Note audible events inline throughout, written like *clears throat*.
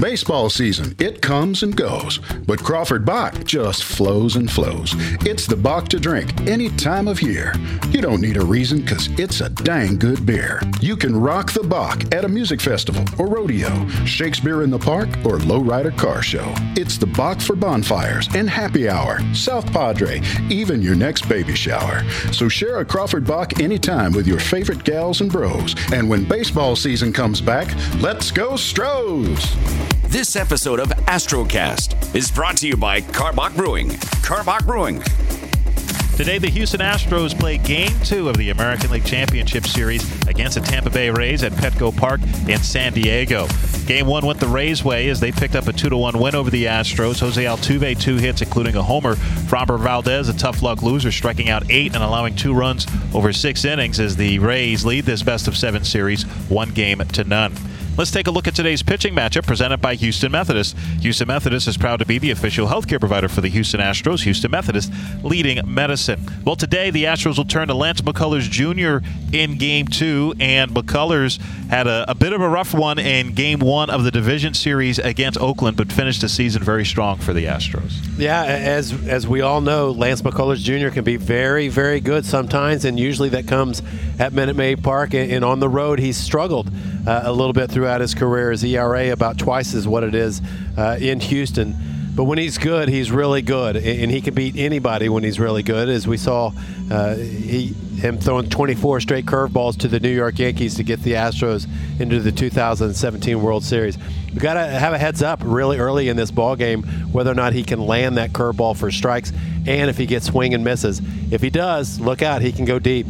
Baseball season, it comes and goes, but Crawford Bock just flows and flows. It's the Bock to drink any time of year. You don't need a reason because it's a dang good beer. You can rock the Bock at a music festival or rodeo, Shakespeare in the Park, or lowrider car show. It's the Bock for bonfires and happy hour, South Padre, even your next baby shower. So share a Crawford Bock anytime with your favorite gals and bros. And when baseball season comes back, let's go Stros! This episode of Astrocast is brought to you by Karbach Brewing. Karbach Brewing. Today, the Houston Astros play Game 2 of the American League Championship Series against the Tampa Bay Rays at Petco Park in San Diego. Game 1 went the Rays' way as they picked up a 2-1 win over the Astros. Jose Altuve, two hits, including a homer. Framber Valdez, a tough luck loser, striking out eight and allowing two runs over six innings as the Rays lead this best-of-seven series one game to none. Let's take a look at today's pitching matchup presented by Houston Methodist. Houston Methodist is proud to be the official healthcare provider for the Houston Astros. Houston Methodist leading medicine. Well, today the Astros will turn to Lance McCullers Jr. in Game Two, and McCullers had a, a bit of a rough one in Game One of the division series against Oakland, but finished the season very strong for the Astros. Yeah, as as we all know, Lance McCullers Jr. can be very, very good sometimes, and usually that comes at Minute Maid Park. And on the road, he's struggled uh, a little bit throughout his career. His ERA about twice as what it is uh, in Houston. But when he's good, he's really good, and he can beat anybody when he's really good. As we saw, uh, he him throwing 24 straight curveballs to the New York Yankees to get the Astros into the 2017 World Series. We got to have a heads up really early in this ball game whether or not he can land that curveball for strikes, and if he gets swing and misses. If he does, look out, he can go deep.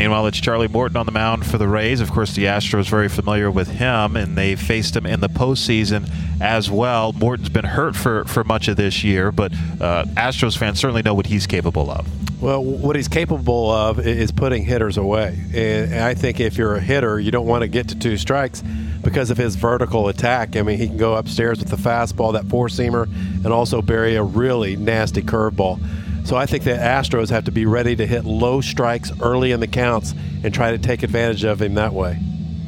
Meanwhile, it's Charlie Morton on the mound for the Rays. Of course, the Astros very familiar with him, and they faced him in the postseason as well. Morton's been hurt for, for much of this year, but uh, Astros fans certainly know what he's capable of. Well, what he's capable of is putting hitters away. And I think if you're a hitter, you don't want to get to two strikes because of his vertical attack. I mean, he can go upstairs with the fastball, that four seamer, and also bury a really nasty curveball. So I think the Astros have to be ready to hit low strikes early in the counts and try to take advantage of him that way.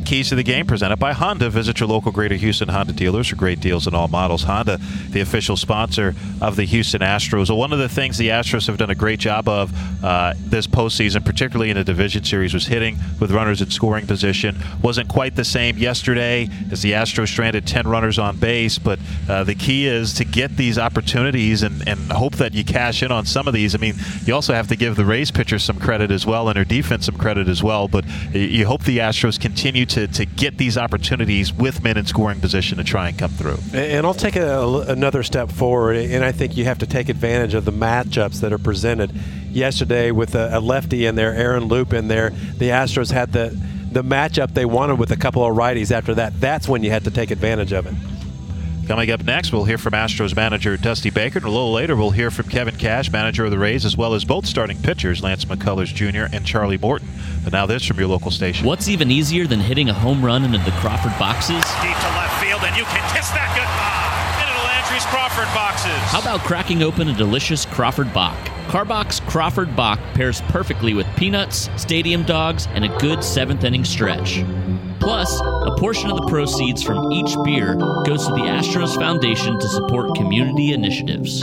Keys to the game presented by Honda. Visit your local Greater Houston Honda dealers for great deals in all models. Honda, the official sponsor of the Houston Astros. Well, one of the things the Astros have done a great job of uh, this postseason, particularly in the division series, was hitting with runners in scoring position. Wasn't quite the same yesterday as the Astros stranded 10 runners on base, but uh, the key is to get these opportunities and, and hope that you cash in on some of these. I mean, you also have to give the Rays pitchers some credit as well and their defense some credit as well, but you hope the Astros continue to, to to get these opportunities with men in scoring position to try and come through. And I'll take a, another step forward, and I think you have to take advantage of the matchups that are presented. Yesterday, with a, a lefty in there, Aaron Loup in there, the Astros had the the matchup they wanted with a couple of righties after that. That's when you had to take advantage of it. Coming up next, we'll hear from Astros manager Dusty Baker. And a little later, we'll hear from Kevin Cash, manager of the Rays, as well as both starting pitchers, Lance McCullers Jr. and Charlie Morton. But now this from your local station. What's even easier than hitting a home run into the Crawford boxes? Deep to left field, and you can kiss that goodbye into the Landry's Crawford boxes. How about cracking open a delicious Crawford Bock? Karbach Crawford Bock pairs perfectly with peanuts, stadium dogs, and a good seventh inning stretch. Plus, a portion of the proceeds from each beer goes to the Astros Foundation to support community initiatives.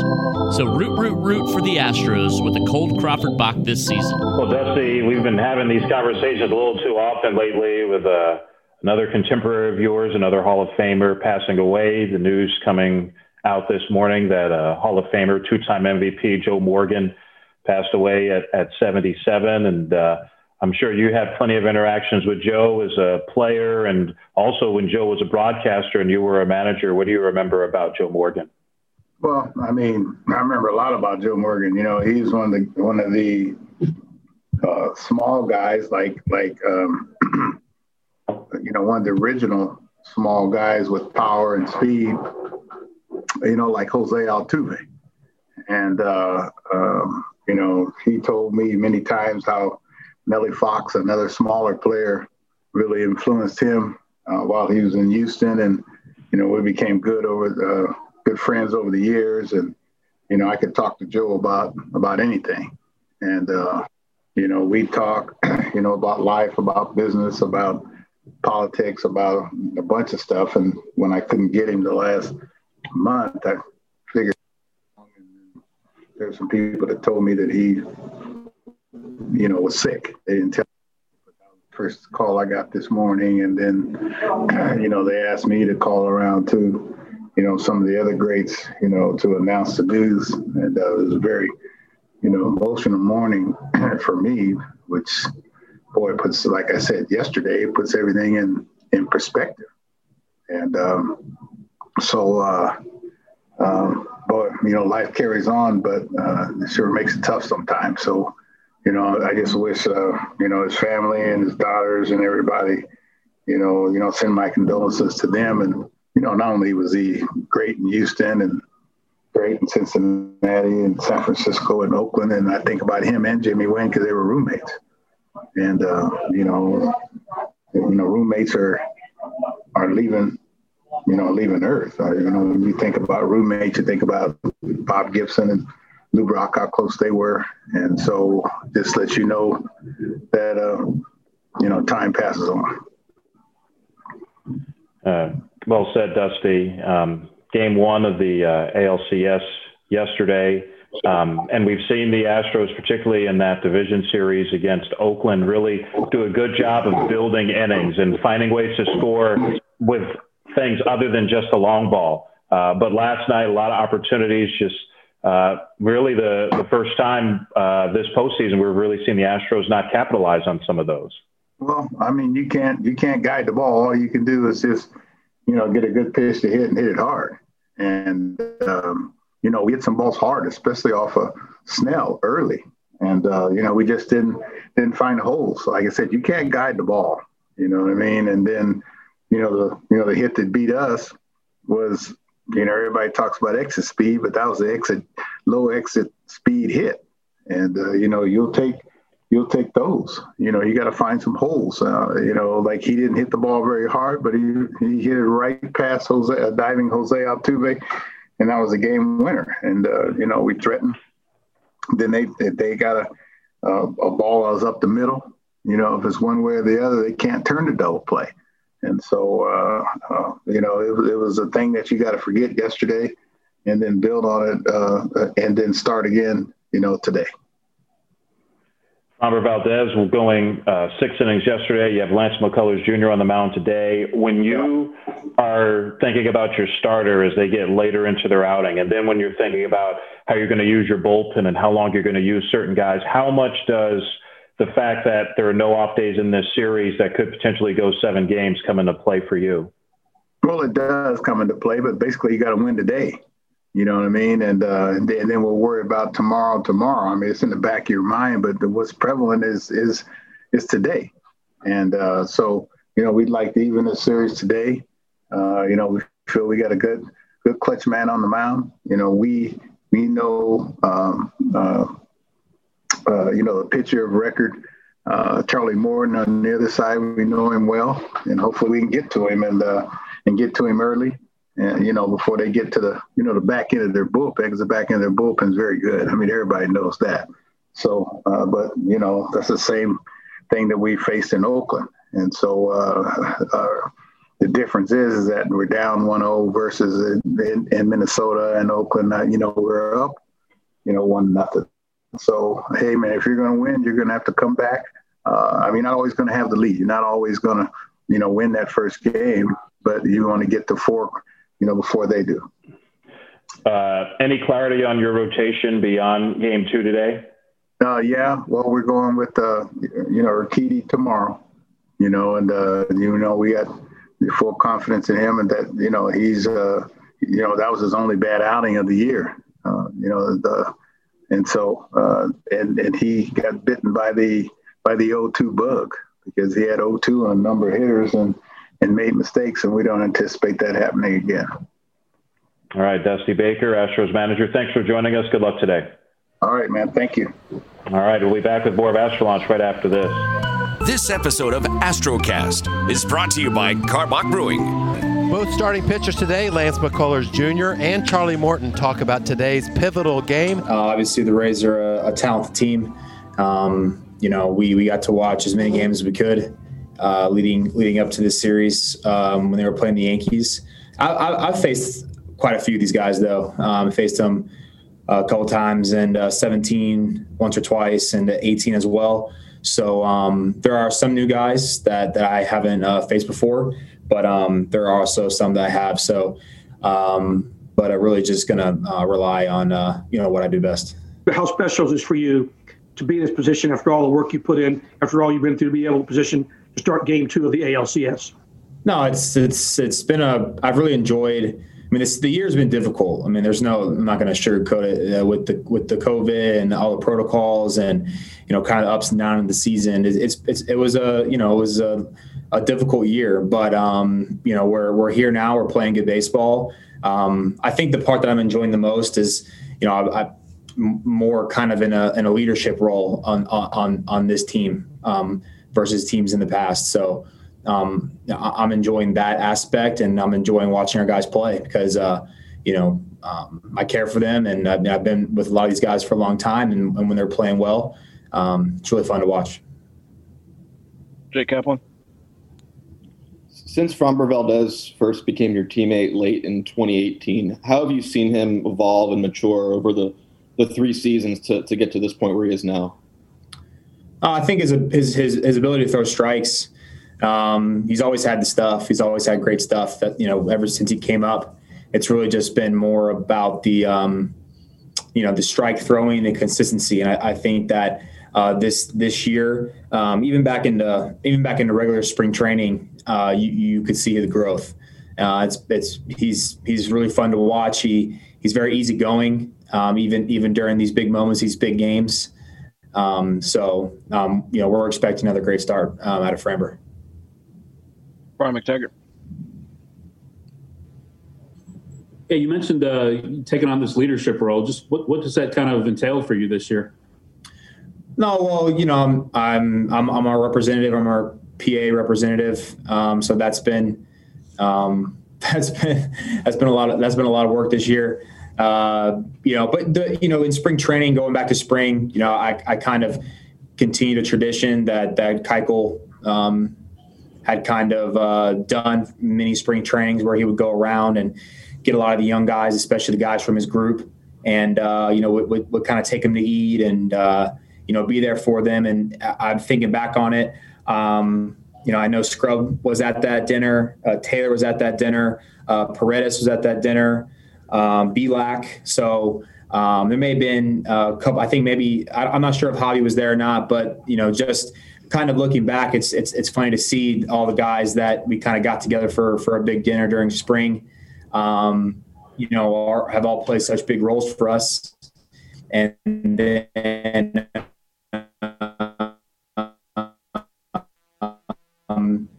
So root, root, root for the Astros with a cold Crawford Bock this season. Well, Dusty, we've been having these conversations a little too often lately with uh, another contemporary of yours, another Hall of Famer passing away. The news coming out this morning that uh, Hall of Famer, two-time MVP Joe Morgan passed away at, at 77, and uh, I'm sure you had plenty of interactions with Joe as a player and also when Joe was a broadcaster and you were a manager. What do you remember about Joe Morgan? Well, I mean, I remember a lot about Joe Morgan. You know, he's one of the one of the uh, small guys, like like um, *clears throat* you know, one of the original small guys with power and speed. You know, like Jose Altuve, and uh, um, you know, he told me many times how Nellie Fox, another smaller player, really influenced him uh, while he was in Houston. And you know, we became good over uh, good friends over the years, and you know, I could talk to Joe about about anything, and uh, you know, we talk, *clears throat* you know, about life, about business, about politics, about a bunch of stuff. And when I couldn't get him the last month, I figured there's some people that told me that he, you know, was sick. They didn't tell. First call I got this morning, and then, you know, they asked me to call around to, you know, some of the other greats, you know, to announce the news, and uh, it was a very, you know, emotional morning *clears throat* for me, which, boy, puts, like I said yesterday, it puts everything in in perspective, and um, so, uh, um, boy, you know, life carries on, but uh, it sure makes it tough sometimes. So you know, I just wish, uh, you know, his family and his daughters and everybody, you know, you know, send my condolences to them. And, you know, not only was he great in Houston and great in Cincinnati and San Francisco and Oakland, and I think about him and Jimmy Wynn because they were roommates. And, uh, you know, you know, roommates are, are leaving, you know, leaving Earth. You know, when you think about roommates, you think about Bob Gibson and Lou Brock, how close they were. And so just let you know that, uh, you know, time passes on. Uh, well said, Dusty. Um, game one of the uh, ALCS yesterday. Um, and we've seen the Astros, particularly in that division series against Oakland, really do a good job of building innings and finding ways to score with things other than just the long ball. Uh, but last night, a lot of opportunities, just uh, really the, the first time uh, this postseason we're really seeing the Astros not capitalize on some of those. Well, I mean, you can't you can't guide the ball. All you can do is just you know get a good pitch to hit and hit it hard. And um, you know we hit some balls hard, especially off of Snell early. And uh, you know we just didn't didn't find holes. Like I said, you can't guide the ball. You know what I mean? And then you know the you know the hit that beat us was you know, everybody talks about exit speed, but that was the exit low exit speed hit, and uh, you know, you'll take you'll take those. You know, you got to find some holes. Uh, you know, like he didn't hit the ball very hard, but he he hit it right past Jose, uh, diving Jose Altuve, and that was a game winner. And uh, you know, we threatened. Then they they got a a ball that was up the middle. You know, if it's one way or the other, they can't turn the double play. And so, uh, uh, you know, it, it, was a thing that you got to forget yesterday and then build on it uh, and then start again, you know, today. Framber Valdez was going uh, six innings yesterday. You have Lance McCullers Jr. on the mound today. When you are thinking about your starter as they get later into their outing, and then when you're thinking about how you're going to use your bullpen and how long you're going to use certain guys, how much does – the fact that there are no off days in this series that could potentially go seven games come into play for you? Well, it does come into play, but basically you got to win today. You know what I mean? And, uh, and then we'll worry about tomorrow. Tomorrow, I mean, it's in the back of your mind, but what's prevalent is is is today. And uh, so, you know, we'd like to even the series today. Uh, you know, we feel we got a good good clutch man on the mound. You know, we we know um, uh, you know, the pitcher of record, uh, Charlie Morton on the other side. We know him well, and hopefully we can get to him and uh, and get to him early. And you know, before they get to the you know the back end of their bullpen, because the back end of their bullpen is very good. I mean, everybody knows that. So, uh, but you know, that's the same thing that we faced in Oakland, and so. Uh, uh, the difference is, is that we're down 1-0 versus in, in Minnesota and Oakland. you know, we're up, you know, one nothing. So, hey, man, if you're going to win, you're going to have to come back. Uh, I mean, not always going to have the lead. You're not always going to, you know, win that first game, but you want to get to four, you know, before they do. Uh, any clarity on your rotation beyond game two today? Uh, yeah, well, we're going with, uh, you know, Urquidy tomorrow, you know, and, uh, you know, we got full confidence in him and that, you know, he's, uh, you know, that was his only bad outing of the year. Uh, you know, the, and so uh, and and he got bitten by the by the O2 bug because he had O2 on a number of hitters and and made mistakes, and we don't anticipate that happening again. All right, Dusty Baker, Astros manager. Thanks for joining us. Good luck today. All right, man. Thank you. All right, we'll be back with more of Astro Launch right after this. This episode of Astrocast is brought to you by Karbach Brewing. Both starting pitchers today, Lance McCullers Jr. and Charlie Morton, talk about today's pivotal game. Uh, obviously, the Rays are a, a talented team. Um, you know, we, we got to watch as many games as we could uh, leading leading up to this series um, when they were playing the Yankees. I, have faced quite a few of these guys though. Um, faced them a couple times and uh, 17 once or twice and 18 as well. So um, there are some new guys that that I haven't uh, faced before, but um, there are also some that I have. So, um, but I'm really just gonna uh, rely on uh, you know what I do best. How special is this for you to be in this position after all the work you put in, after all you've been through, to be able to position to start game two of the ALCS? No, it's it's it's been a. I've really enjoyed. I mean, the year's been difficult. I mean, there's no. I'm not going to sugarcoat it uh, with the with the COVID and all the protocols and you know kind of ups and downs in the season. It's, it's, it's it was a you know it was a, a difficult year, but um, you know we're we're here now. We're playing good baseball. Um, I think the part that I'm enjoying the most is you know I, I more kind of in a in a leadership role on on on this team um, versus teams in the past. So um, I'm enjoying that aspect, and I'm enjoying watching our guys play because uh, you know um, I care for them, and I've, I've, been with a lot of these guys for a long time, and, and when they're playing well, um, it's really fun to watch. Jake Kaplan. Since Framber Valdez first became your teammate late in 2018, how have you seen him evolve and mature over the the three seasons to, to get to this point where he is now? Uh, I think his, his, his his ability to throw strikes. Um, he's always had the stuff. He's always had great stuff. That you know, ever since he came up, it's really just been more about the um, you know the strike throwing and consistency. And I, I think that uh, this this year, um, even back into even back into regular spring training, uh, you, you could see the growth. Uh, it's it's he's he's really fun to watch. He he's very easygoing um, even even during these big moments, these big games. Um, so um, you know we're expecting another great start um, out of Framber. Brian McTaggart. Yeah, you mentioned uh, taking on this leadership role. Just what, what does that kind of entail for you this year? No, well, you know, I'm I'm I'm, I'm our representative. I'm our PA representative. Um, so that's been um, *laughs* that's been that's been a lot of that's been a lot of work this year. Uh, you know, but the you know in spring training, going back to spring, you know, I, I kind of continued a tradition that that Keuchel um, had kind of uh, done many spring trainings where he would go around and get a lot of the young guys, especially the guys from his group, and uh, you know would, would, would, kind of take them to eat and uh, you know be there for them. And I'm thinking back on it. Um, you know, I know Scrub was at that dinner. Uh, Taylor was at that dinner. Uh, Paredes was at that dinner um, Bielak. So um, there may have been a couple. I think maybe I, am not sure if Javi was there or not, but you know, just kind of looking back, it's it's it's funny to see all the guys that we kind of got together for for a big dinner during spring. Um, you know, are, have all played such big roles for us, and then. Um,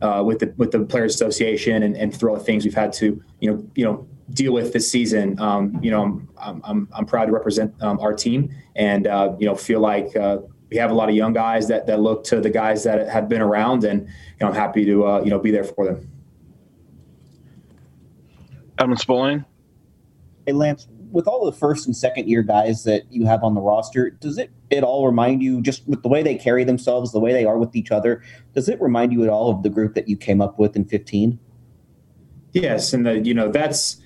uh, with the with the players association and, and through all the things we've had to you know you know deal with this season. Um, you know, I'm, I'm, I'm, proud to represent um, our team and, uh, you know, feel like uh, we have a lot of young guys that, that look to the guys that have been around and, you know, I'm happy to, uh, you know, be there for them. Evan Spillane. Hey, Lance, with all the first and second year guys that you have on the roster, does it at all remind you, just with the way they carry themselves, the way they are with each other, does it remind you at all of the group that you came up with in 15? Yes. And the, you know, that's,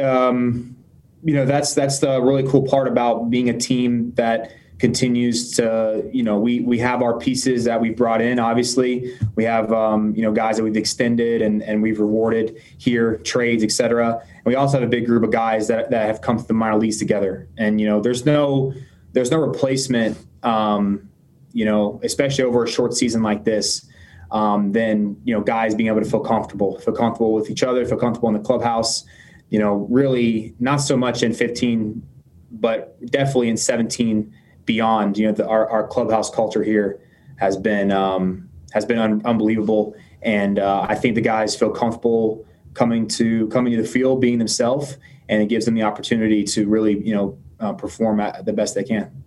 um, you know that's that's the really cool part about being a team that continues to you know we we have our pieces that we've brought in obviously. We have um, you know guys that we've extended and and we've rewarded here trades etc and we also have a big group of guys that, that have come to the minor leagues together. And you know there's no there's no replacement um, you know especially over a short season like this um, then you know guys being able to feel comfortable feel comfortable with each other feel comfortable in the clubhouse. You know, really not so much in 15, but definitely in 17 beyond. You know, the, our, our clubhouse culture here has been um, has been un- unbelievable, and uh, I think the guys feel comfortable coming to coming to the field, being themselves, and it gives them the opportunity to really, you know, uh, perform at the best they can.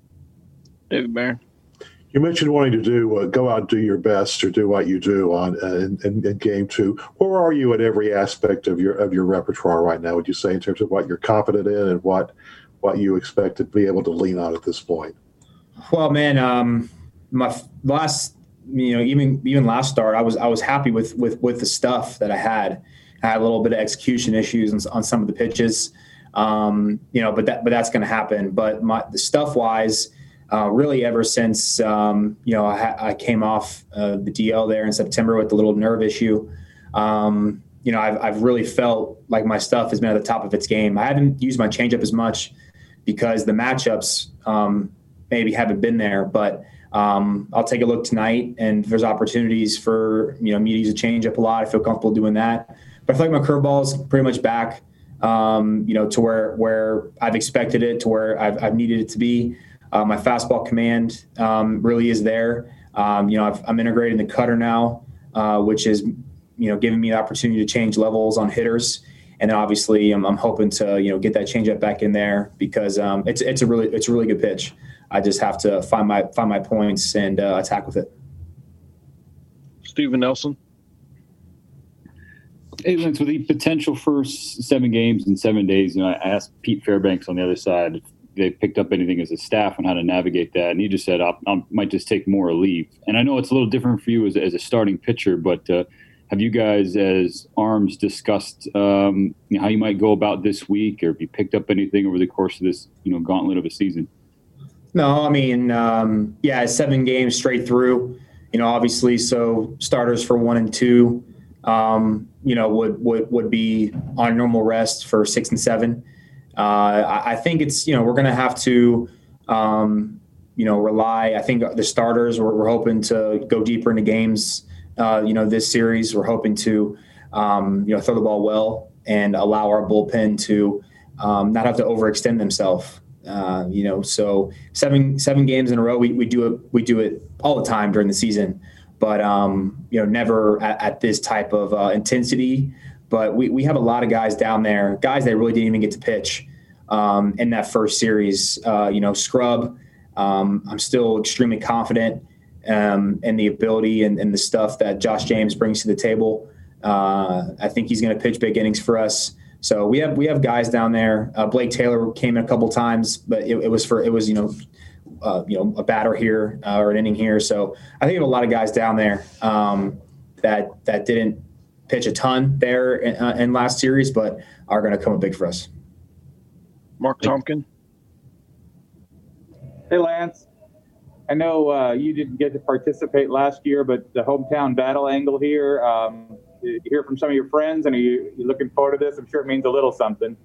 David Barron. You mentioned wanting to do uh, go out and do your best or do what you do on uh, in, in, in, game two. Where are you at every aspect of your of your repertoire right now? Would you say in terms of what you're confident in and what what you expect to be able to lean on at this point? Well, man, um, my last you know even even last start, I was I was happy with with with the stuff that I had. I had a little bit of execution issues on, on some of the pitches, um, you know, but that but that's going to happen. But my the stuff wise uh, really ever since um, you know I, I came off uh, the DL there in September with the little nerve issue. Um, you know, I've, I've really felt like my stuff has been at the top of its game. I haven't used my changeup as much because the matchups um, maybe haven't been there. But um, I'll take a look tonight, and there's opportunities for you know me to use a changeup a lot, I feel comfortable doing that. But I feel like my curveball is pretty much back, um, you know, to where where I've expected it, to where I've, I've needed it to be. Uh, my fastball command um, really is there. Um, you know, i am integrating the cutter now, uh, which is, you know, giving me the opportunity to change levels on hitters. And then obviously, I'm, I'm hoping to, you know, get that changeup back in there because um, it's it's a really it's a really good pitch. I just have to find my find my points and uh, attack with it. Steven Nelson. Hey, Lance, with the potential for seven games in seven days, you know, I asked Pete Fairbanks on the other side if they picked up anything as a staff on how to navigate that. And he just said, I, I might just take more or leave. And I know it's a little different for you as, as a starting pitcher, but uh, have you guys, as arms, discussed um, you know, how you might go about this week, or if you picked up anything over the course of this, you know, gauntlet of a season? No, I mean, um, yeah, seven games straight through. You know, obviously, so starters for one and two, um, you know, would would would be on normal rest for six and seven. Uh, I think it's you know we're going to have to um, you know rely. I think the starters we're, we're hoping to go deeper into games. Uh, you know this series we're hoping to um, you know throw the ball well and allow our bullpen to um, not have to overextend themselves. Uh, you know, so seven seven games in a row, we, we do it we do it all the time during the season, but um, you know, never at, at this type of uh, intensity but we, we have a lot of guys down there, guys that really didn't even get to pitch um, in that first series. Uh, you know, Scrub, um, I'm still extremely confident um, in the ability and, and, the stuff that Josh James brings to the table. Uh, I think he's going to pitch big innings for us. So we have we have guys down there. Uh, Blake Taylor came in a couple times, but it, it was for it was you know uh, you know a batter here uh, or an inning here. So I think we have a lot of guys down there um, that that didn't pitch a ton there in, uh, in last series, but are going to come up big for us. Mark Tompkin. Hey, Lance. I know uh, you didn't get to participate last year, but the hometown battle angle here, um, you hear from some of your friends, and are you, you looking forward to this? I'm sure it means a little something.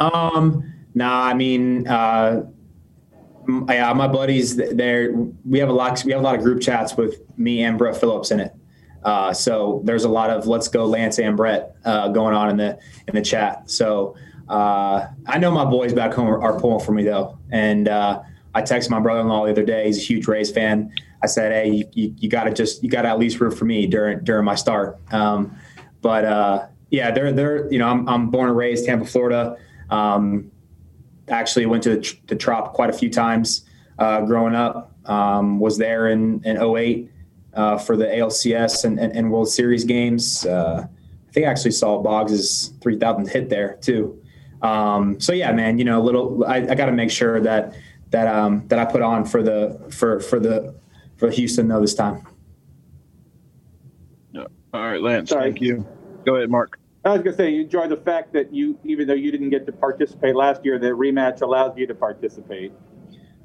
Um, nah, I mean, uh, yeah, my buddies there. We have a lot. We have a lot of group chats with me and Brett Phillips in it. Uh, so there's a lot of let's go Lance and Brett uh, going on in the in the chat. So uh, I know my boys back home are, are pulling for me though, and uh, I texted my brother-in-law the other day. He's a huge Rays fan. I said, "Hey, you, you, you got to just you got to at least root for me during during my start." Um, but uh, yeah, they're they're you know I'm I'm born and raised Tampa, Florida. Um, actually went to the, the Trop quite a few times uh, growing up. Um, was there in in 08 uh, for the ALCS and, and, and, World Series games. Uh, I think I actually saw Boggs's 3,000 hit there too. Um, so yeah, man, you know, little, I, I got to make sure that, that, um, that I put on for the, for, for the, for Houston though this time. Yeah. All right, Lance, Sorry. thank you. Go ahead, Mark. I was going to say, you enjoy the fact that you, even though you didn't get to participate last year, the rematch allows you to participate.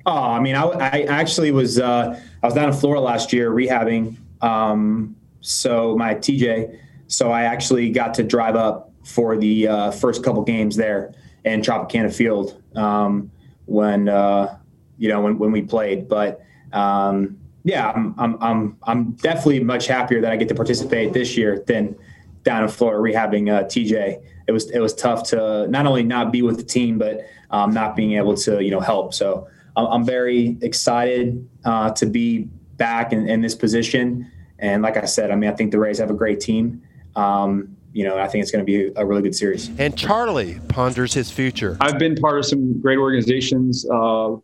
Oh, I mean, I, I actually was uh, I was down in Florida last year rehabbing. Um, so my TJ, so I actually got to drive up for the uh, first couple games there in Tropicana Field um, when uh, you know when, when we played. But um, yeah, I'm, I'm I'm I'm definitely much happier that I get to participate this year than down in Florida rehabbing uh, TJ. It was it was tough to not only not be with the team, but um, not being able to you know help. So I'm very excited uh, to be back in, in, this position. And like I said, I mean, I think the Rays have a great team. Um, you know, I think it's going to be a really good series. And Charlie ponders his future. I've been part of some great organizations. Uh,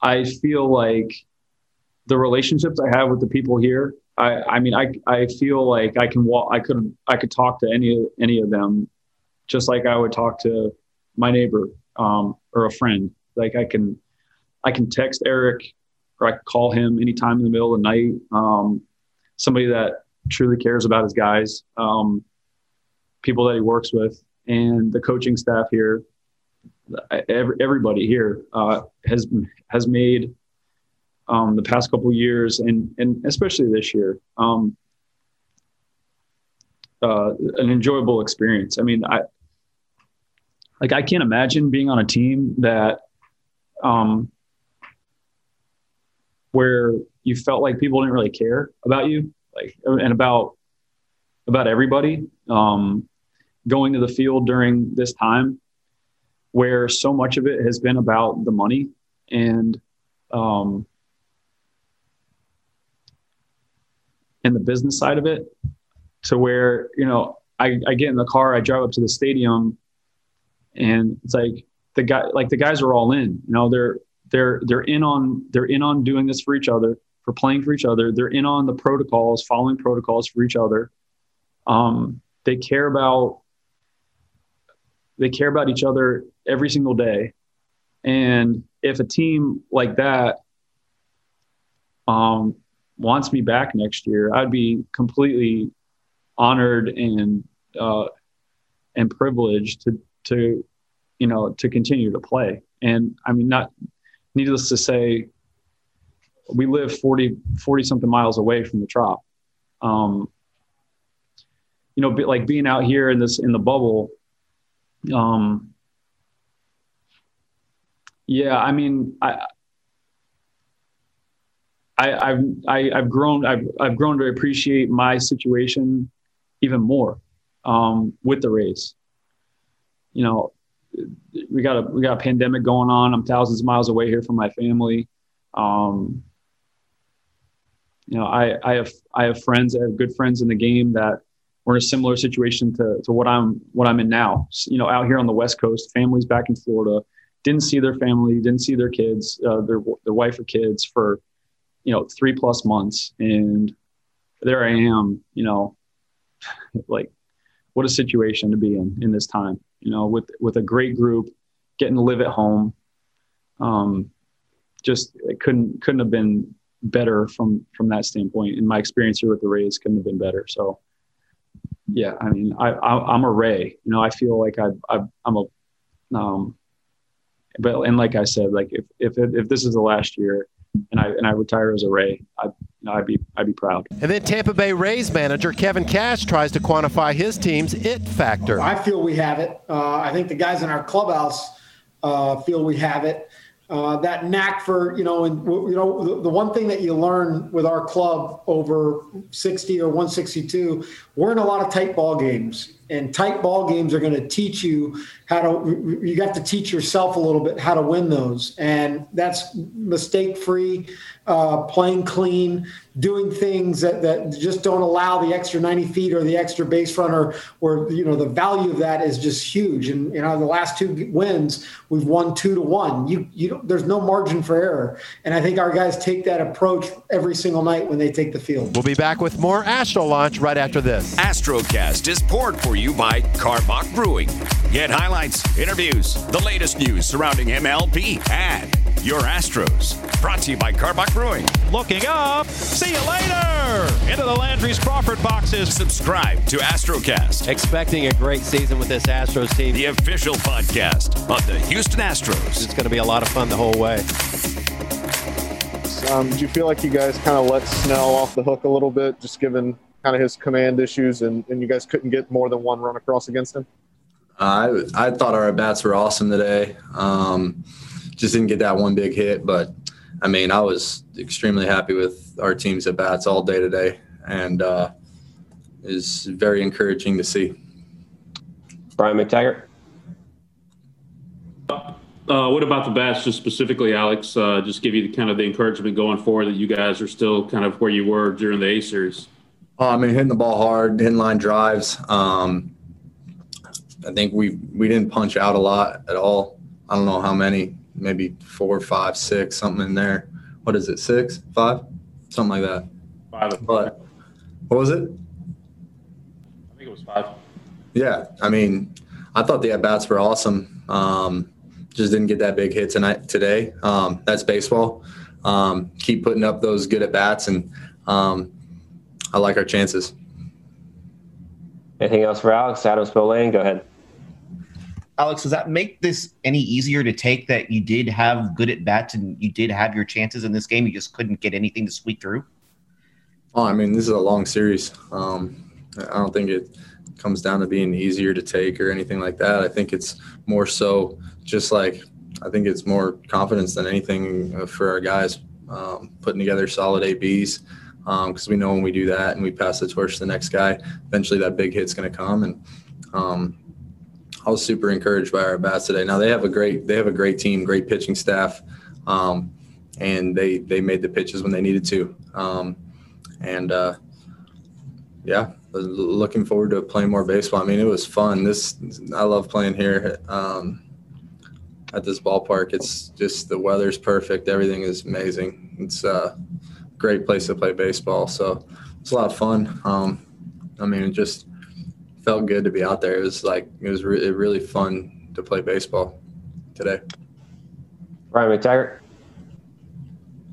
I feel like the relationships I have with the people here, I, I mean, I, I feel like I can walk, I could, I could talk to any, any of them just like I would talk to my neighbor um, or a friend. Like I can, I can text Erik or I can call him anytime in the middle of the night. Um, somebody that truly cares about his guys, um, people that he works with, and the coaching staff here. Every, everybody here uh, has has made um, the past couple years, and and especially this year, um, uh, an enjoyable experience. I mean, I like I can't imagine being on a team that um, where you felt like people didn't really care about you, like and about about everybody. Um, going to the field during this time, where so much of it has been about the money and um, and the business side of it, to where you know I, I get in the car, I drive up to the stadium, and it's like the guy like the guys are all in. You know, they're they're they're in on they're in on doing this for each other, for playing for each other. They're in on the protocols, following protocols for each other. Um, they care about they care about each other every single day. And if a team like that um, wants me back next year, I'd be completely honored and uh, and privileged to to you know to continue to play. And I mean, not needless to say, we live 40, 40 something miles away from the trop. Um, you know, like being out here in this in the bubble. Um, yeah, I mean, I, I, I've I, I've grown I've I've grown to appreciate my situation even more um, with the Rays. You know, we got a we got a pandemic going on. I'm thousands of miles away here from my family. Um, you know, I I have I have friends, I have good friends in the game that were in a similar situation to to what I'm what I'm in now. You know, out here on the West Coast, families back in Florida didn't see their family, didn't see their kids, uh, their their wife or kids for you know three plus months, and there I am. You know, *laughs* like what a situation to be in in this time you know, with with a great group, getting to live at home. Um, just it couldn't couldn't have been better from from that standpoint. and my experience here with the Rays, couldn't have been better. So, yeah, I mean, I, I am a Ray. You know, I feel like I, I I'm a, um, but and like I said, like if if if this is the last year, and I and I retire as a Ray, I, I'd be I'd be proud. And then Tampa Bay Rays manager Kevin Cash tries to quantify his team's it factor. I feel we have it. Uh, I think the guys in our clubhouse uh, feel we have it. Uh, that knack for you know and you know the, the, one thing that you learn with our club over 60 or 162 we're in a lot of tight ball games and tight ball games are going to teach you how to you have to teach yourself a little bit how to win those. And that's mistake free uh, playing clean doing things that, that just don't allow the extra 90 feet or the extra base runner or you know the value of that is just huge. And you know the last two wins we've won two to one. You you there's no margin for error. And i think our guys take that approach every single night when they take the field. We'll be back with more astro launch right after this. Astrocast is poured for you by Karbach Brewing. Get highlights, interviews, the latest news surrounding MLB, and your Astros. Brought to you by Karbach Brewing. Looking up. See you later. Into the Landry's Crawford boxes. Subscribe to Astrocast. Expecting a great season with this Astros team. The official podcast of the Houston Astros. It's going to be a lot of fun the whole way. Um, do you feel like you guys kind of let Snell off the hook a little bit, just given kind of his command issues, and, and you guys couldn't get more than one run across against him? Uh, I I thought our bats were awesome today. Um, just didn't get that one big hit, but I mean I was extremely happy with our team's at bats all day today, and uh, is very encouraging to see. Brian McTaggart. Uh, what about the bats, just specifically, Alex? Uh, just give you the, kind of the encouragement going forward that you guys are still kind of where you were during the A series. Oh, I mean, hitting the ball hard, hitting line drives. Um, I think we we didn't punch out a lot at all. I don't know how many, maybe four, five, six, something in there. What is it? Six, five? something like that. Five. But what was it? I think it was five. Yeah, I mean, I thought the at bats were awesome. Um, just didn't get that big hit tonight today. Um, that's baseball. Um, keep putting up those good at bats, and um, I like our chances. Anything else for Alex? Adam Spillane, go ahead. Alex, does that make this any easier to take that you did have good at bats and you did have your chances in this game? You just couldn't get anything to squeak through? Oh, I mean, this is a long series. Um, I don't think it comes down to being easier to take or anything like that. I think it's more so just like I think it's more confidence than anything uh, for our guys um, putting together solid ABs because um, we know when we do that and we pass the torch to the next guy, eventually that big hit's going to come. And um, I was super encouraged by our bats today. Now they have a great they have a great team, great pitching staff, um, and they they made the pitches when they needed to. Um, and uh, yeah, looking forward to playing more baseball. I mean, it was fun. This I love playing here um, at this ballpark. It's just the weather's perfect. Everything is amazing. It's a great place to play baseball. So it's a lot of fun. Um, I mean, it just felt good to be out there. It was like it was re- really fun to play baseball today. Brian McTaggart.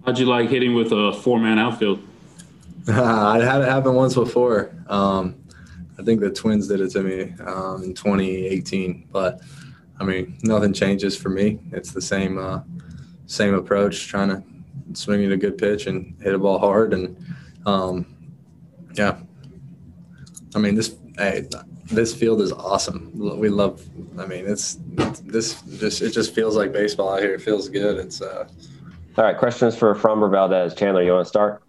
How'd you like hitting with a four-man outfield? *laughs* I had it happen once before. Um, I think the Twins did it to me um, in 2018, but I mean, nothing changes for me. It's the same uh, same approach, trying to swing at a good pitch and hit a ball hard, and um, yeah. I mean, this hey, this field is awesome. We love. I mean, it's, it's this just it just feels like baseball out here. It feels good. It's uh. All right, questions for Framber Valdez. Chandler, you want to start?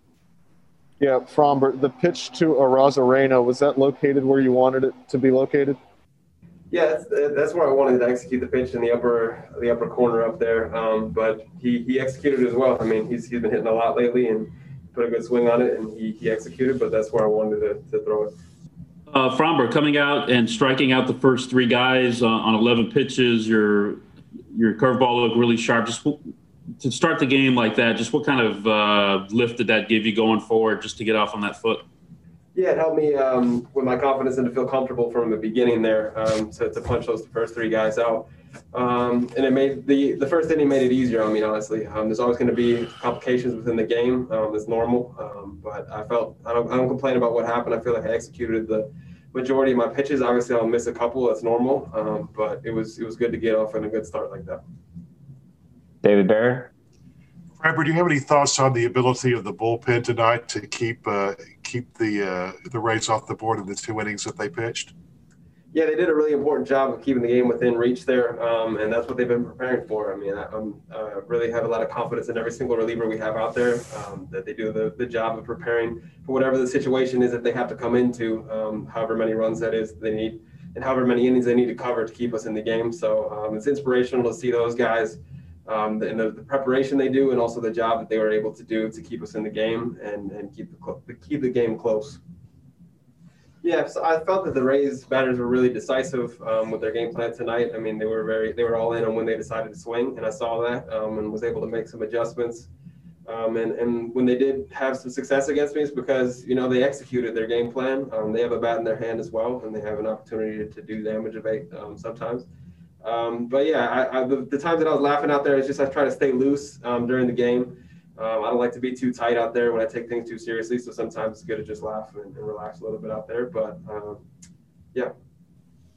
Yeah, Framber, the pitch to Arozarena, was that located where you wanted it to be located? Yeah, that's, that's where I wanted to execute the pitch in the upper the upper corner up there. Um, but he, he executed as well. I mean, he's, he's been hitting a lot lately and put a good swing on it, and he, he executed. But that's where I wanted to, to throw it. Uh, coming out and striking out the first three guys uh, on 11 pitches. Your your curveball looked really sharp. Just to start the game like that, just what kind of uh, lift did that give you going forward, just to get off on that foot? Yeah, it helped me um, with my confidence and to feel comfortable from the beginning there um, to, to punch those first three guys out. Um, and it made the the first inning made it easier on me, honestly. Um, there's always going to be complications within the game. Um, it's normal, um, but I felt I don't, I don't complain about what happened. I feel like I executed the majority of my pitches. Obviously, I'll miss a couple. That's normal, but it was it was good to get off in a good start like that. David Barron. Robert, do you have any thoughts on the ability of the bullpen tonight to keep uh, keep the uh, the Rays off the board in the two innings that they pitched? Yeah, they did a really important job of keeping the game within reach there, um, and that's what they've been preparing for. I mean, I um, uh, really have a lot of confidence in every single reliever we have out there um, that they do the, the job of preparing for whatever the situation is that they have to come into, um, however many runs that is they need, and however many innings they need to cover to keep us in the game. So um, it's inspirational to see those guys um, and the, the, preparation they do, and also the job that they were able to do to keep us in the game and, and keep the keep the game close. Yeah, so I felt that the Rays batters were really decisive um, with their game plan tonight. I mean, they were very they were all in on when they decided to swing, and I saw that um, and was able to make some adjustments. Um, and, and when they did have some success against me, it's because you know they executed their game plan. Um, they have a bat in their hand as well, and they have an opportunity to, do damage evade um, sometimes. Um, but yeah, I, I, the, the, times that I was laughing out there, it's just I try to stay loose um, during the game. Um, I don't like to be too tight out there when I take things too seriously. So sometimes it's good to just laugh and, and relax a little bit out there. But um, yeah,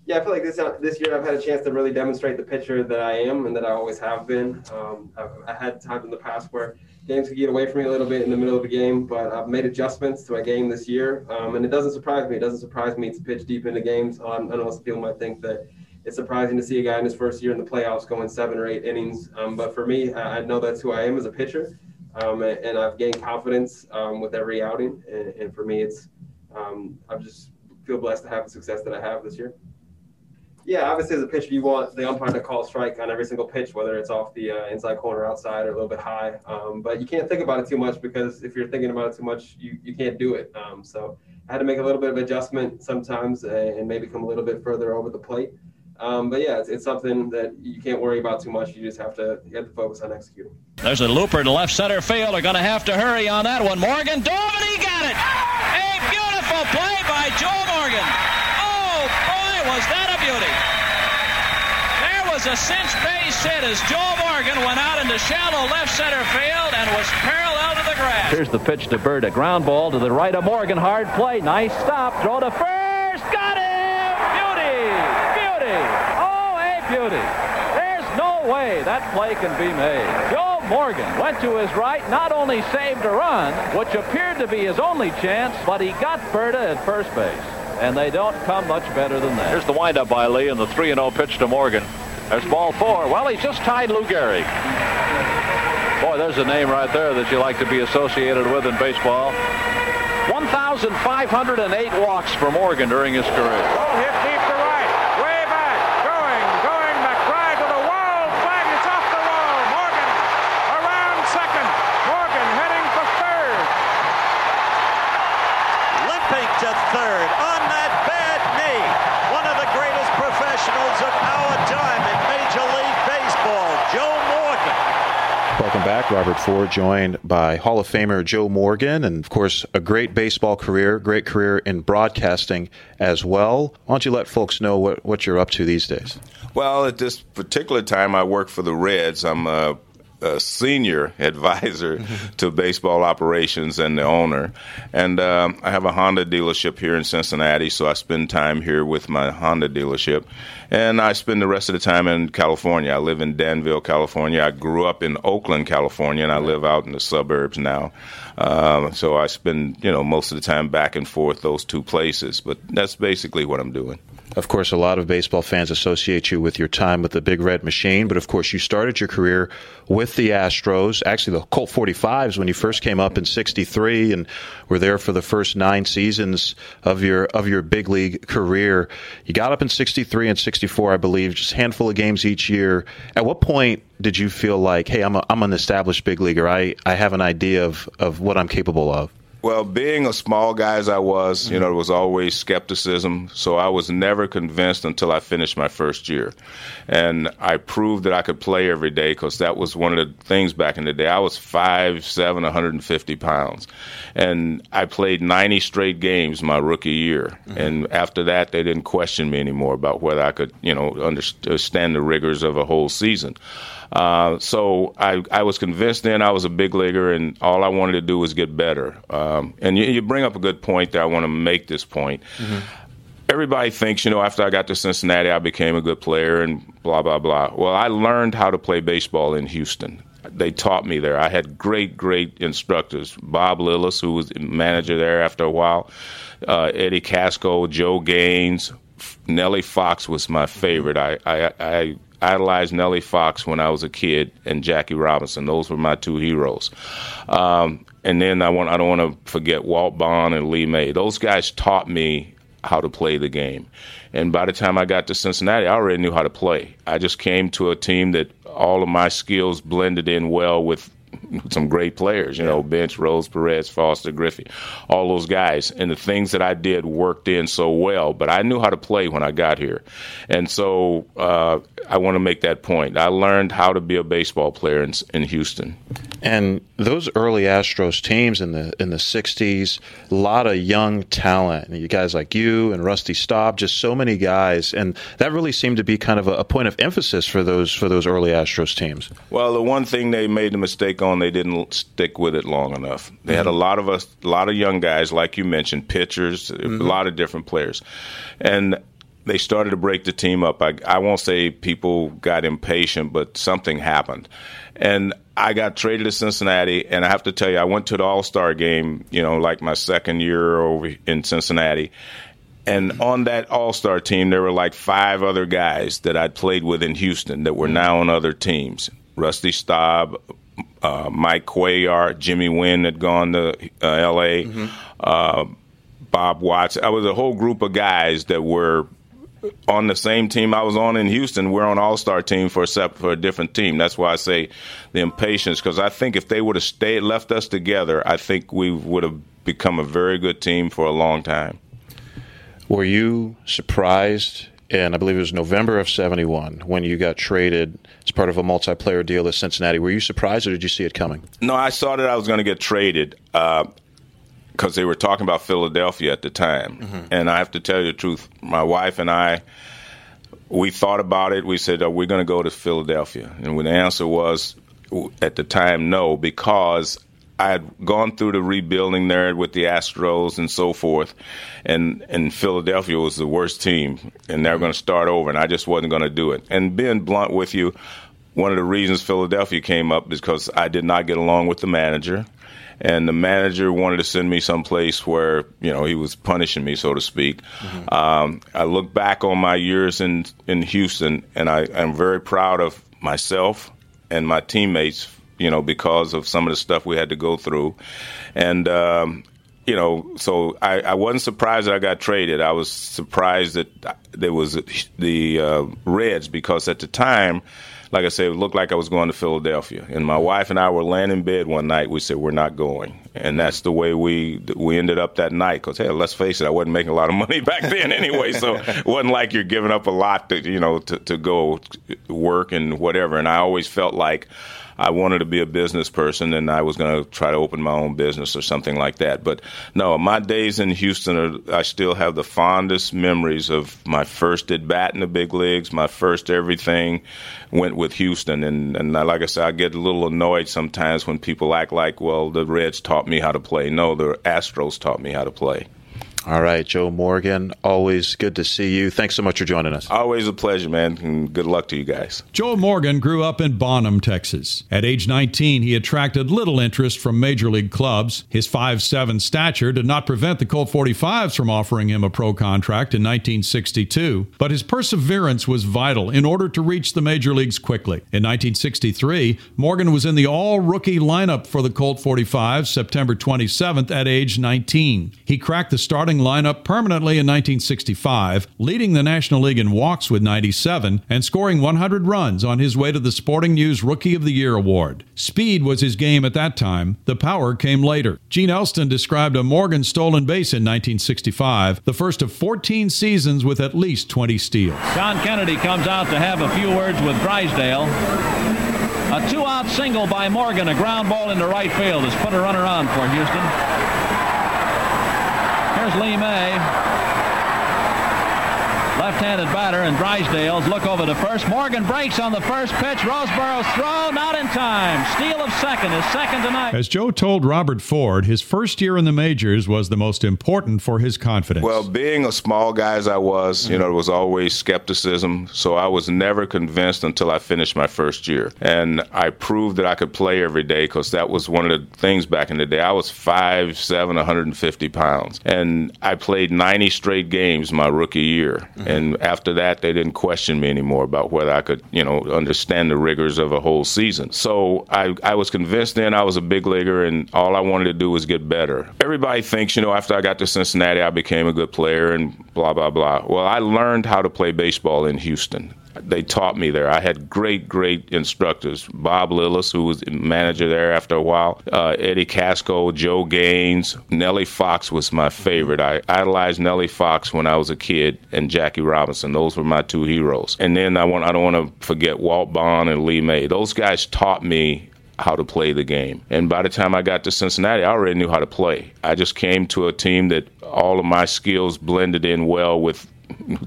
yeah, I feel like this uh, this year I've had a chance to really demonstrate the pitcher that I am and that I always have been. Um, I've, I had times in the past where games could get away from me a little bit in the middle of the game, but I've made adjustments to my game this year, um, and it doesn't surprise me. It doesn't surprise me to pitch deep into games. I know some people might think that it's surprising to see a guy in his first year in the playoffs going seven or eight innings. Um, but for me, I know that's who I am as a pitcher, um, and I've gained confidence um, with every outing. And, and for me, it's um, I just feel blessed to have the success that I have this year. Yeah, obviously as a pitcher, you want the umpire to call strike on every single pitch, whether it's off the uh, inside corner, outside, or a little bit high. Um, but you can't think about it too much because if you're thinking about it too much, you, you can't do it. So I had to make a little bit of adjustment sometimes and maybe come a little bit further over the plate. Um, but yeah, it's, it's something that you can't worry about too much. You just have to you have to focus on executing. There's a looper to left center field. They're going to have to hurry on that one. Morgan dove he got it. A beautiful play by Joe Morgan. Oh boy, was that a beauty! There was a cinch base hit as Joe Morgan went out into shallow left center field and was parallel to the grass. Here's the pitch to Bird, a ground ball to the right of Morgan. Hard play, nice stop, throw to first, got him! Beauty, beauty, oh a beauty. There's no way that play can be made. Joe Morgan went to his right, not only saved a run, which appeared to be his only chance, but he got Berta at first base. And they don't come much better than that. Here's the windup by Lee and the 3-0 pitch to Morgan. There's ball four. Well, he's just tied Lou Gehrig. Boy, there's a name right there that you like to be associated with in baseball. 1,508 walks for Morgan during his career. Oh, hit deep to right. Way back. Going, going. McBride to the wall. Flag. It's off the wall. Morgan around second. Morgan heading for third. Limping to third on that bad knee. One of the greatest professionals of our time in Major League Baseball, Joe Morgan. Welcome back. Robert Ford, joined by Hall of Famer Joe Morgan, and of course, a great baseball career, great career in broadcasting as well. Why don't you let folks know what, what you're up to these days? Well, at this particular time, I work for the Reds. I'm a, a senior *laughs* advisor to baseball operations and the owner. And um, I have a Honda dealership here in Cincinnati, so I spend time here with my Honda dealership. And I spend the rest of the time in California. I live in Danville, California. I grew up in Oakland, California, and I live out in the suburbs now. Um, so I spend, you know, most of the time back and forth those two places. But that's basically what I'm doing. Of course, a lot of baseball fans associate you with your time with the Big Red Machine, but of course, you started your career with the Astros, actually the Colt 45s when you first came up in 63 and were there for the first 9 seasons of your of your big league career. You got up in 63 and 64, I believe, just handful of games each year. At what point did you feel like, "Hey, I'm a, I'm an established big leaguer. I I have an idea of of what I'm capable of?" Well, being a small guy as I was, you know, there was always skepticism. So I was never convinced until I finished my first year. And I proved that I could play every day because that was one of the things back in the day. I was 5'7, 150 pounds. And I played 90 straight games my rookie year. Mm-hmm. And after that, they didn't question me anymore about whether I could, you know, understand the rigors of a whole season. Uh, so I, I was convinced then I was a big leaguer, and all I wanted to do was get better. Um, and you, you, bring up a good point that I want to make this point. Mm-hmm. Everybody thinks, you know, after I got to Cincinnati, I became a good player and blah, blah, blah. Well, I learned how to play baseball in Houston. They taught me there. I had great, great instructors. Bob Lillis, who was manager there after a while, uh, Eddie Kasko, Joe Gaines, Nellie Fox was my favorite. I, I, I idolized Nellie Fox when I was a kid and Jackie Robinson. Those were my two heroes. Um, and then I want I don't want to forget Walt Bond and Lee May. Those guys taught me how to play the game. And by the time I got to Cincinnati, I already knew how to play. I just came to a team that all of my skills blended in well with some great players, you know, Bench, Rose, Perez, Foster, Griffey, all those guys. And the things that I did worked in so well, but I knew how to play when I got here. And so uh, I want to make that point. I learned how to be a baseball player in, in Houston. And those early Astros teams in the in the '60s, a lot of young talent. You guys like you and Rusty Staub, just so many guys, and that really seemed to be kind of a, a point of emphasis for those for those early Astros teams. Well, the one thing they made the mistake on, they didn't stick with it long enough. They mm-hmm. had a lot of us, a lot of young guys, like you mentioned, pitchers, mm-hmm. a lot of different players, and they started to break the team up. I, I won't say people got impatient, but something happened. And I got traded to Cincinnati, and I have to tell you, I went to the All Star game, you know, like my second year over in Cincinnati. And on that All Star team, there were like five other guys that I'd played with in Houston that were now on other teams. Rusty Staub, uh, Mike Cuellar, Jimmy Wynn had gone to uh, L.A., mm-hmm. uh, Bob Watts. I was a whole group of guys that were on the same team I was on in Houston. We're on All Star team for a for a different team. That's why I say the impatience because I think if they would have stayed left us together, I think we would have become a very good team for a long time. Were you surprised in, I believe it was November of 71 when you got traded as part of a multiplayer deal to Cincinnati. Were you surprised or did you see it coming? No, I saw that I was going to get traded because uh, they were talking about Philadelphia at the time. Mm-hmm. And I have to tell you the truth, my wife and I, we thought about it. We said, Are we going to go to Philadelphia? And the answer was at the time, no, because I had gone through the rebuilding there with the Astros and so forth, and and Philadelphia was the worst team, and they're going to start over, and I just wasn't going to do it. And being blunt with you, one of the reasons Philadelphia came up is because I did not get along with the manager, and the manager wanted to send me someplace where you know he was punishing me, so to speak. Mm-hmm. Um, I look back on my years in in Houston, and I am very proud of myself and my teammates you know, because of some of the stuff we had to go through. And, um, you know, so I, I, wasn't surprised that I got traded. I was surprised that there was the uh, Reds because at the time, like I said, it looked like I was going to Philadelphia. And my wife and I were laying in bed one night. We said we're not going, and that's the way we we ended up that night. Because hey, let's face it, I wasn't making a lot of money *laughs* back then anyway, so it wasn't like you're giving up a lot to you know to, to go work and whatever. And I always felt like I wanted to be a business person and I was going to try to open my own business or something like that. But no, my days in Houston are, I still have the fondest memories of my first at bat in the big leagues, my first everything went with Houston. And, and like I said, I get a little annoyed sometimes when people act like, well, the Reds taught me how to play. No, the Astros taught me how to play. All right, Joe Morgan, always good to see you. Thanks so much for joining us. Always a pleasure, man, and good luck to you guys. Joe Morgan grew up in Bonham, Texas. At age 19, he attracted little interest from major league clubs. His 5'7 stature did not prevent the Colt 45s from offering him a pro contract in 1962, but his perseverance was vital in order to reach the major leagues quickly. In 1963, Morgan was in the all rookie lineup for the Colt 45s September 27th at age 19. He cracked the starting lineup permanently in 1965, leading the National League in walks with 97 and scoring 100 runs on his way to the Sporting News Rookie of the Year award. Speed was his game at that time. The power came later. Gene Elston described a Morgan stolen base in 1965, the first of 14 seasons with at least 20 steals. John Kennedy comes out to have a few words with Drysdale. A two-out single by Morgan, a ground ball into right field has put a runner on for Houston. Here's Lee May. Left-handed batter and Drysdale's look over to first. Morgan breaks on the first pitch. Roseboro's throw, not in time. Steal of second is second tonight. As Joe told Robert Ford, his first year in the majors was the most important for his confidence. Well, being a small guy as I was, you know, there was always skepticism. So I was never convinced until I finished my first year. And I proved that I could play every day because that was one of the things back in the day. I was 5'7", 150 pounds. And I played 90 straight games my rookie year. Mm-hmm. And after that, they didn't question me anymore about whether I could, you know, understand the rigors of a whole season. So I, I was convinced then I was a big leaguer, and all I wanted to do was get better. Everybody thinks, you know, after I got to Cincinnati, I became a good player and blah, blah, blah. Well, I learned how to play baseball in Houston they taught me there. I had great, great instructors. Bob Lillis, who was manager there after a while, uh, Eddie Kasko, Joe Gaines, Nellie Fox was my favorite. I idolized Nellie Fox when I was a kid, and Jackie Robinson. Those were my two heroes. And then I want I don't want to forget Walt Bond and Lee May. Those guys taught me how to play the game. And by the time I got to Cincinnati, I already knew how to play. I just came to a team that all of my skills blended in well with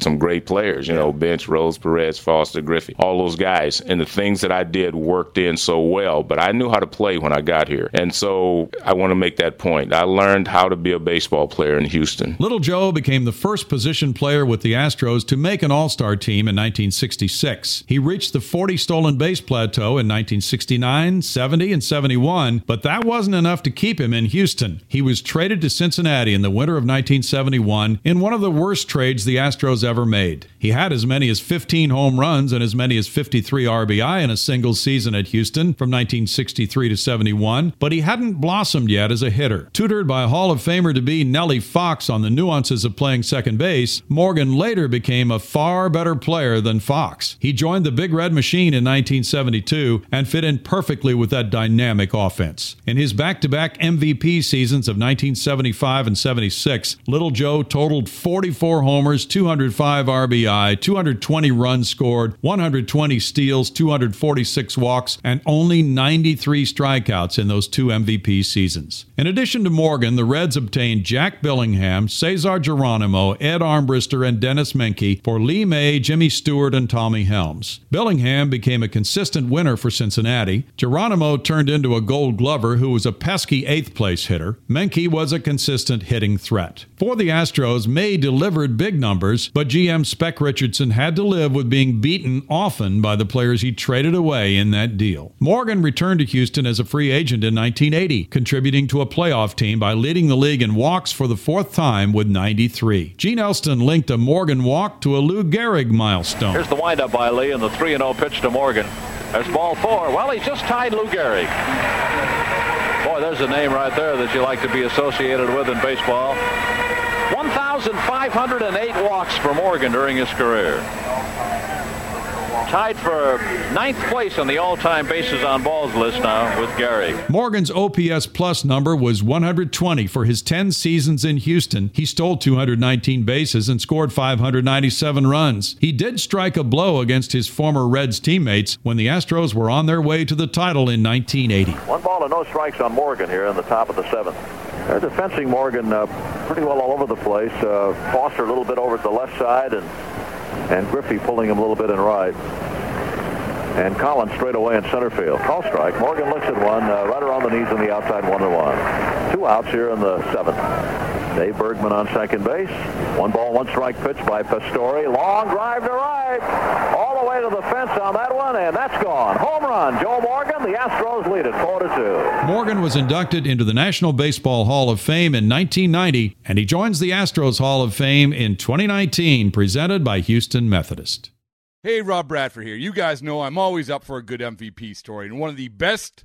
some great players, you know, Bench, Rose, Perez, Foster, Griffey, all those guys. And the things that I did worked in so well, but I knew how to play when I got here. And so I want to make that point. I learned how to be a baseball player in Houston. Little Joe became the first position player with the Astros to make an All Star team in 1966. He reached the 40 stolen base plateau in 1969, 70, and 71, but that wasn't enough to keep him in Houston. He was traded to Cincinnati in the winter of 1971 in one of the worst trades the Astros Astros ever made. He had as many as 15 home runs and as many as 53 RBI in a single season at Houston from 1963 to 71, but he hadn't blossomed yet as a hitter. Tutored by Hall of Famer to be Nellie Fox on the nuances of playing second base, Morgan later became a far better player than Fox. He joined the Big Red Machine in 1972 and fit in perfectly with that dynamic offense. In his back to back MVP seasons of 1975 and 76, Little Joe totaled 44 homers, 2 205 RBI, 220 runs scored, 120 steals, 246 walks, and only 93 strikeouts in those two MVP seasons. In addition to Morgan, the Reds obtained Jack Billingham, Cesar Geronimo, Ed Armbrister, and Denis Menke for Lee May, Jimmy Stewart, and Tommy Helms. Billingham became a consistent winner for Cincinnati. Geronimo turned into a gold glover who was a pesky eighth place hitter. Menke was a consistent hitting threat. For the Astros, May delivered big numbers, but GM Spec Richardson had to live with being beaten often by the players he traded away in that deal. Morgan returned to Houston as a free agent in 1980, contributing to a playoff team by leading the league in walks for the fourth time with 93. Gene Elston linked a Morgan walk to a Lou Gehrig milestone. Here's the windup by Lee and the 3 0 pitch to Morgan. There's ball four. Well, he just tied Lou Gehrig. Boy, there's a name right there that you like to be associated with in baseball. 1,508 walks for Morgan during his career. Tied for ninth place on the all-time bases on balls list now with Gehrig. Morgan's OPS plus number was 120 for his 10 seasons in Houston. He stole 219 bases and scored 597 runs. He did strike a blow against his former Reds teammates when the Astros were on their way to the title in 1980. One ball and no strikes on Morgan here in the top of the seventh. They're defensing Morgan uh, pretty well all over the place. Uh, Foster a little bit over to the left side and and Griffey pulling him a little bit in right. And Collins straight away in center field. Call strike. Morgan looks at one, uh, right around the knees on the outside, one to one. Two outs here in the seventh. Dave Bergman on second base. One ball, one strike pitch by Pastore. Long drive to right. All the way to the fence on that one, and that's gone. Home run. Joe Morgan. The Astros lead it four to two. Morgan was inducted into the National Baseball Hall of Fame in 1990, and he joins the Astros Hall of Fame in 2019, presented by Houston Methodist. Hey, Rob Bradford here. You guys know I'm always up for a good MVP story, and one of the best